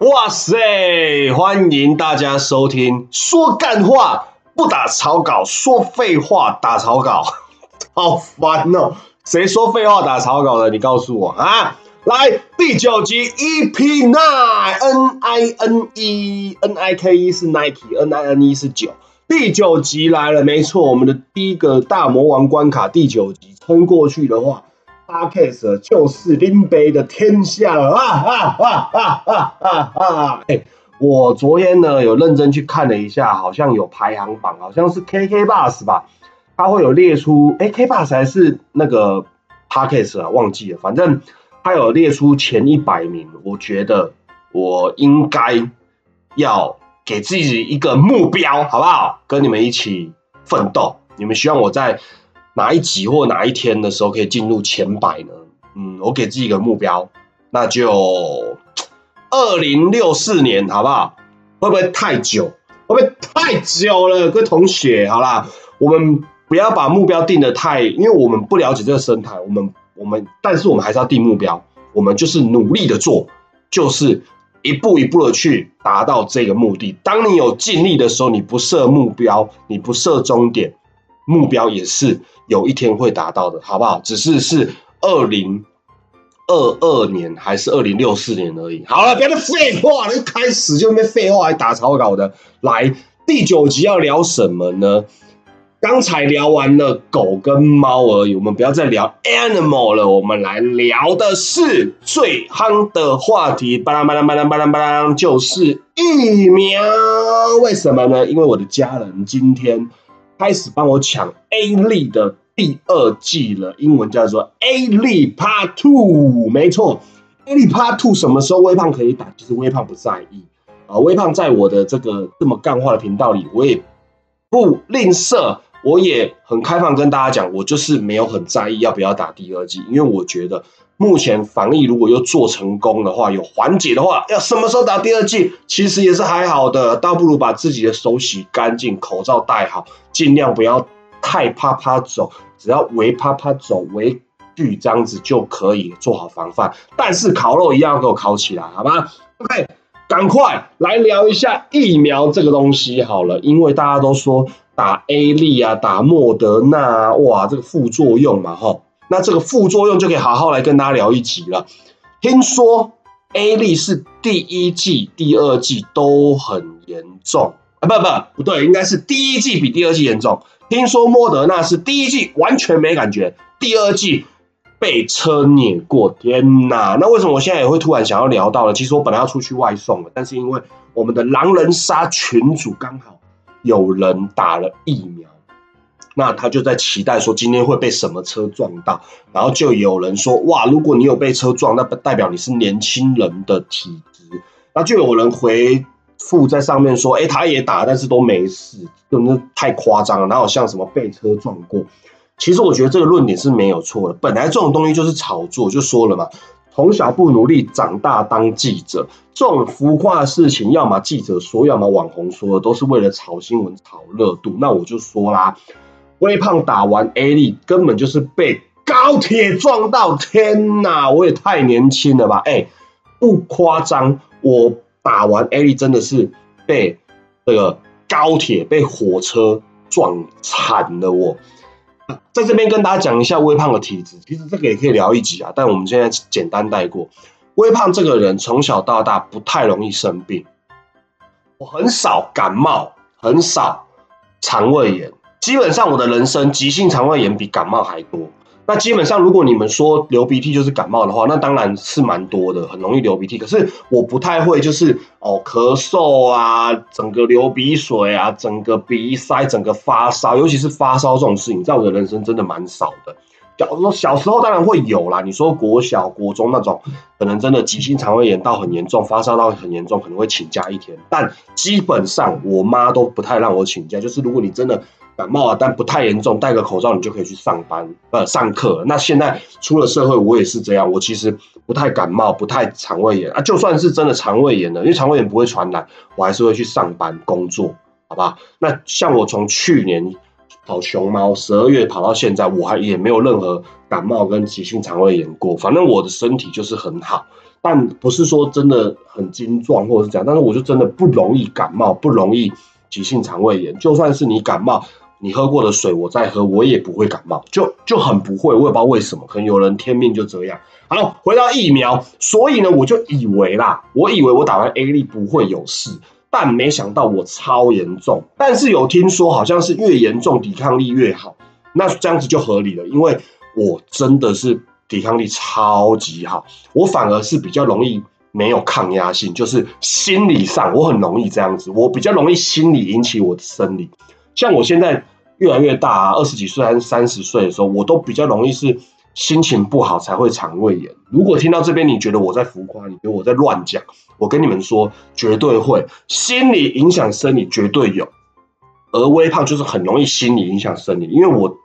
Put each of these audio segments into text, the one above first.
哇塞！欢迎大家收听，说干话不打草稿，说废话打草稿，好烦哦！谁说废话打草稿的？你告诉我啊！来，第九集 EP Nine，N I N E N I K E 是 Nike，N I N E 是九。第九集来了，没错，我们的第一个大魔王关卡，第九集撑过去的话。阿 k s 就是林北的天下啊啊啊啊啊啊啊！哎，我昨天呢有认真去看了一下，好像有排行榜，好像是 KK bus 吧，它会有列出，哎，K bus 还是那个 Parkes 啊，忘记了，反正它有列出前一百名，我觉得我应该要给自己一个目标，好不好？跟你们一起奋斗，你们希望我在。哪一集或哪一天的时候可以进入前百呢？嗯，我给自己一个目标，那就二零六四年，好不好？会不会太久？会不会太久了？各位同学，好啦，我们不要把目标定的太，因为我们不了解这个生态，我们我们，但是我们还是要定目标，我们就是努力的做，就是一步一步的去达到这个目的。当你有尽力的时候，你不设目标，你不设终点。目标也是有一天会达到的，好不好？只是是二零二二年还是二零六四年而已。好了，别再废话了，一开始就没废话，还打草稿的。来，第九集要聊什么呢？刚才聊完了狗跟猫而已，我们不要再聊 animal 了，我们来聊的是最夯的话题，巴拉巴拉巴拉巴拉巴拉，就是疫苗。为什么呢？因为我的家人今天。开始帮我抢 A 力的第二季了，英文叫做 A 力 Part Two，没错，A 力 Part Two 什么时候微胖可以打？其实微胖不在意啊，微胖在我的这个这么干话的频道里，我也不吝啬，我也很开放跟大家讲，我就是没有很在意要不要打第二季，因为我觉得。目前防疫如果又做成功的话，有缓解的话，要什么时候打第二剂，其实也是还好的，倒不如把自己的手洗干净，口罩戴好，尽量不要太啪啪走，只要微啪啪走，微距这样子就可以做好防范。但是烤肉一样要给我烤起来，好吗？OK，赶快来聊一下疫苗这个东西好了，因为大家都说打 A 利啊，打莫德纳啊，哇，这个副作用嘛，哈。那这个副作用就可以好好来跟大家聊一集了。听说 A 粒是第一季、第二季都很严重啊，不不不对，应该是第一季比第二季严重。听说莫德纳是第一季完全没感觉，第二季被车碾过。天哪！那为什么我现在也会突然想要聊到了？其实我本来要出去外送了，但是因为我们的狼人杀群主刚好有人打了疫苗。那他就在期待说今天会被什么车撞到，然后就有人说哇，如果你有被车撞，那不代表你是年轻人的体质。那就有人回复在上面说，哎，他也打，但是都没事，真的太夸张了，哪有像什么被车撞过？其实我觉得这个论点是没有错的，本来这种东西就是炒作，就说了嘛，从小不努力，长大当记者，这种浮夸的事情，要么记者说，要么网红说，都是为了炒新闻、炒热度。那我就说啦。微胖打完 A 力，根本就是被高铁撞到！天哪，我也太年轻了吧！哎，不夸张，我打完 A 力真的是被这个高铁、被火车撞惨了。我在这边跟大家讲一下微胖的体质，其实这个也可以聊一集啊，但我们现在简单带过。微胖这个人从小到大不太容易生病，我很少感冒，很少肠胃炎。基本上我的人生急性肠胃炎比感冒还多。那基本上如果你们说流鼻涕就是感冒的话，那当然是蛮多的，很容易流鼻涕。可是我不太会，就是哦咳嗽啊，整个流鼻水啊，整个鼻塞，整个发烧，尤其是发烧这种事情，在我的人生真的蛮少的。假如说小时候当然会有啦，你说国小、国中那种，可能真的急性肠胃炎到很严重，发烧到很严重，可能会请假一天。但基本上我妈都不太让我请假，就是如果你真的。感冒啊，但不太严重，戴个口罩你就可以去上班，呃，上课。那现在出了社会，我也是这样。我其实不太感冒，不太肠胃炎啊。就算是真的肠胃炎了，因为肠胃炎不会传染，我还是会去上班工作，好吧？那像我从去年跑熊猫，十二月跑到现在，我还也没有任何感冒跟急性肠胃炎过。反正我的身体就是很好。但不是说真的很精壮或者是这样，但是我就真的不容易感冒，不容易急性肠胃炎。就算是你感冒，你喝过的水我再喝，我也不会感冒，就就很不会，我也不知道为什么，可能有人天命就这样。好，回到疫苗，所以呢，我就以为啦，我以为我打完 A 粒不会有事，但没想到我超严重。但是有听说好像是越严重抵抗力越好，那这样子就合理了，因为我真的是。抵抗力超级好，我反而是比较容易没有抗压性，就是心理上我很容易这样子，我比较容易心理引起我的生理。像我现在越来越大啊，二十几岁还是三十岁的时候，我都比较容易是心情不好才会肠胃炎。如果听到这边你觉得我在浮夸，你觉得我在乱讲，我跟你们说绝对会，心理影响生理绝对有，而微胖就是很容易心理影响生理，因为我。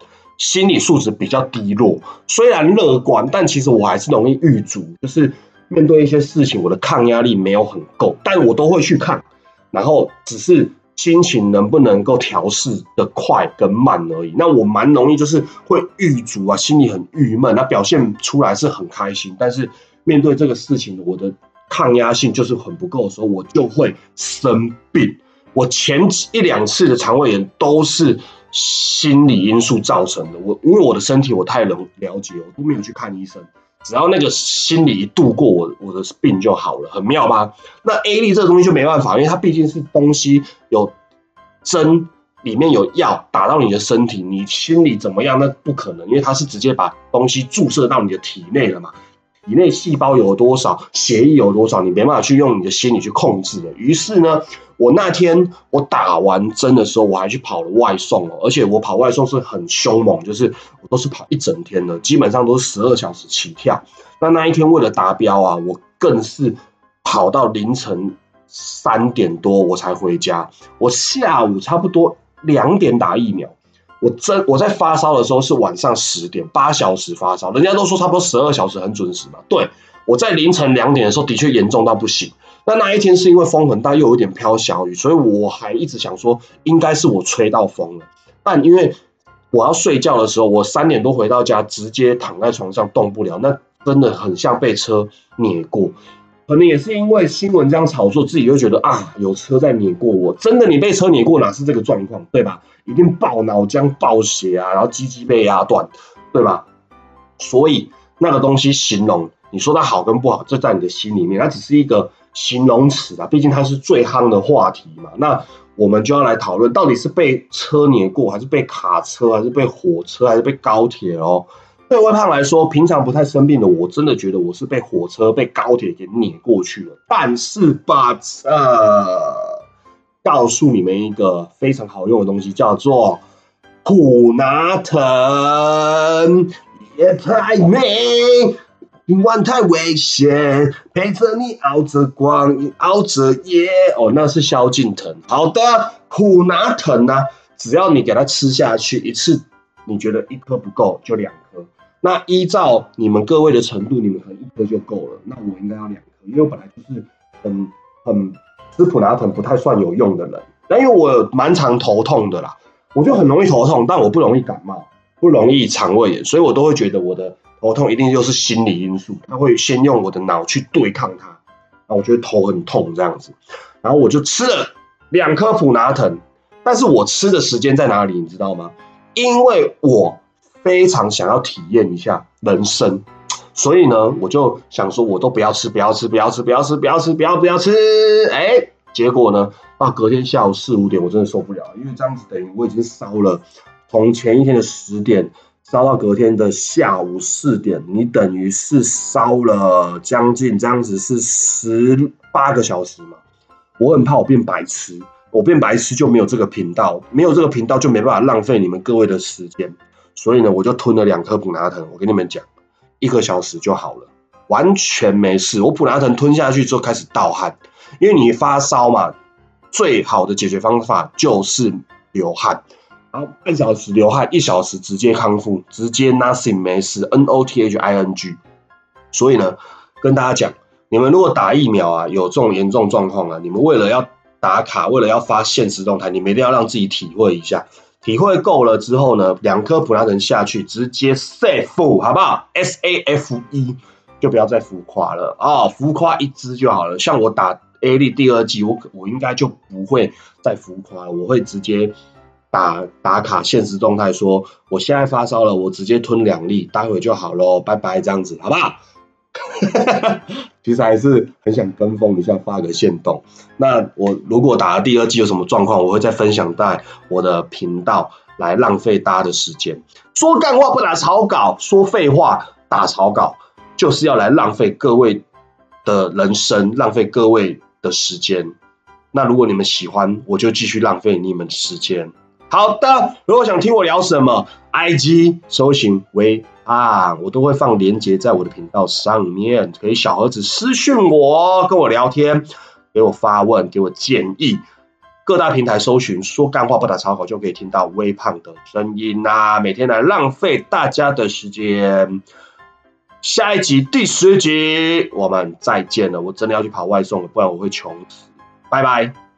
心理素质比较低落，虽然乐观，但其实我还是容易郁卒，就是面对一些事情，我的抗压力没有很够，但我都会去看，然后只是心情能不能够调试的快跟慢而已。那我蛮容易就是会郁卒啊，心里很郁闷，那表现出来是很开心，但是面对这个事情，我的抗压性就是很不够的时候，我就会生病。我前一两次的肠胃炎都是。心理因素造成的，我因为我的身体我太能了解，我都没有去看医生，只要那个心理一度过，我我的病就好了，很妙吧？那 A 粒这个东西就没办法，因为它毕竟是东西有针，里面有药打到你的身体，你心里怎么样？那不可能，因为它是直接把东西注射到你的体内了嘛。体内细胞有多少，血液有多少，你没办法去用你的心理去控制的。于是呢，我那天我打完针的时候，我还去跑了外送哦，而且我跑外送是很凶猛，就是我都是跑一整天的，基本上都是十二小时起跳。那那一天为了达标啊，我更是跑到凌晨三点多我才回家，我下午差不多两点打疫苗。我真我在发烧的时候是晚上十点八小时发烧，人家都说差不多十二小时很准时嘛。对我在凌晨两点的时候的确严重到不行。那那一天是因为风很大，又有点飘小雨，所以我还一直想说应该是我吹到风了。但因为我要睡觉的时候，我三点多回到家，直接躺在床上动不了，那真的很像被车碾过。可能也是因为新闻这样炒作，自己就觉得啊，有车在碾过我。真的，你被车碾过哪是这个状况，对吧？一定爆脑浆、爆血啊，然后鸡鸡被压断，对吧？所以那个东西形容，你说它好跟不好，这在你的心里面，它只是一个形容词啊。毕竟它是最夯的话题嘛。那我们就要来讨论，到底是被车碾过，还是被卡车，还是被火车，还是被高铁哦？对微胖来说，平常不太生病的，我真的觉得我是被火车、被高铁给碾过去了。但是吧，呃，告诉你们一个非常好用的东西，叫做普拿疼，夜太美，今晚太危险，陪着你熬着光，熬着夜。哦，那是萧敬腾。好的，苦拿疼呢，只要你给它吃下去一次，你觉得一颗不够，就两颗。那依照你们各位的程度，你们可能一颗就够了。那我应该要两颗，因为我本来就是很很吃普拿疼不太算有用的人。那因为我蛮常头痛的啦，我就很容易头痛，但我不容易感冒，不容易肠胃炎，所以我都会觉得我的头痛一定就是心理因素，他会先用我的脑去对抗它。那我觉得头很痛这样子，然后我就吃了两颗普拿疼，但是我吃的时间在哪里，你知道吗？因为我。非常想要体验一下人生，所以呢，我就想说，我都不要吃，不要吃，不要吃，不要吃，不要吃，不要不要吃。哎，结果呢，到隔天下午四五点，我真的受不了，因为这样子等于我已经烧了，从前一天的十点烧到隔天的下午四点，你等于是烧了将近这样子是十八个小时嘛。我很怕我变白痴，我变白痴就没有这个频道，没有这个频道就没办法浪费你们各位的时间。所以呢，我就吞了两颗普拿疼。我跟你们讲，一个小时就好了，完全没事。我普拿疼吞下去之后开始盗汗，因为你发烧嘛，最好的解决方法就是流汗，然后半小时流汗，一小时直接康复，直接 nothing 没事，n o t h i n g。所以呢，跟大家讲，你们如果打疫苗啊，有这种严重状况啊，你们为了要打卡，为了要发现实动态，你们一定要让自己体会一下。体会够了之后呢，两颗普拉疼下去，直接 safe，好不好？S A F E，就不要再浮夸了啊，浮夸一支就好了。像我打 A 力第二季，我我应该就不会再浮夸了，我会直接打打卡现实动态说，我现在发烧了，我直接吞两粒，待会就好喽，拜拜，这样子好不好？其实还是很想跟风一下，发个线动。那我如果打了第二季有什么状况，我会再分享在我的频道，来浪费大家的时间。说干话不打草稿，说废话打草稿，就是要来浪费各位的人生，浪费各位的时间。那如果你们喜欢，我就继续浪费你们时间。好的，如果想听我聊什么，IG 搜寻微啊，我都会放链接在我的频道上面，可以小盒子私讯我，跟我聊天，给我发问，给我建议。各大平台搜寻说干话不打草稿，就可以听到微胖的声音呐。每天来浪费大家的时间。下一集第十集我们再见了，我真的要去跑外送了，不然我会穷死。拜拜。